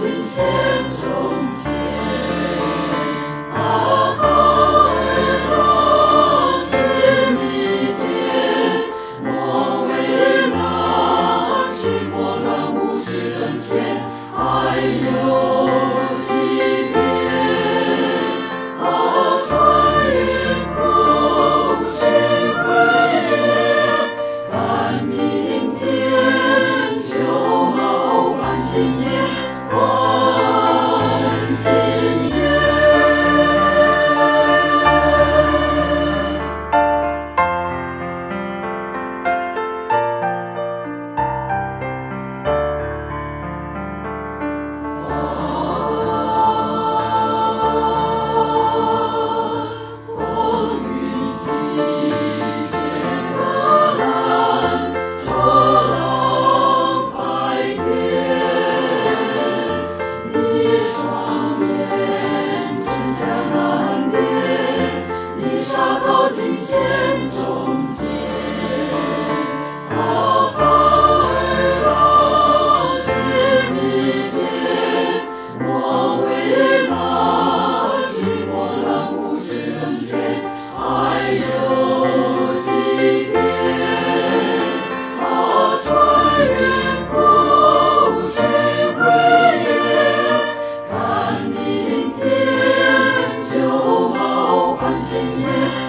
琴弦中间，啊，哈儿拉是民间，莫为那区伯乱无知等闲，还有几天，啊，春雨不须回，看明天就劳烦。换新颜 and.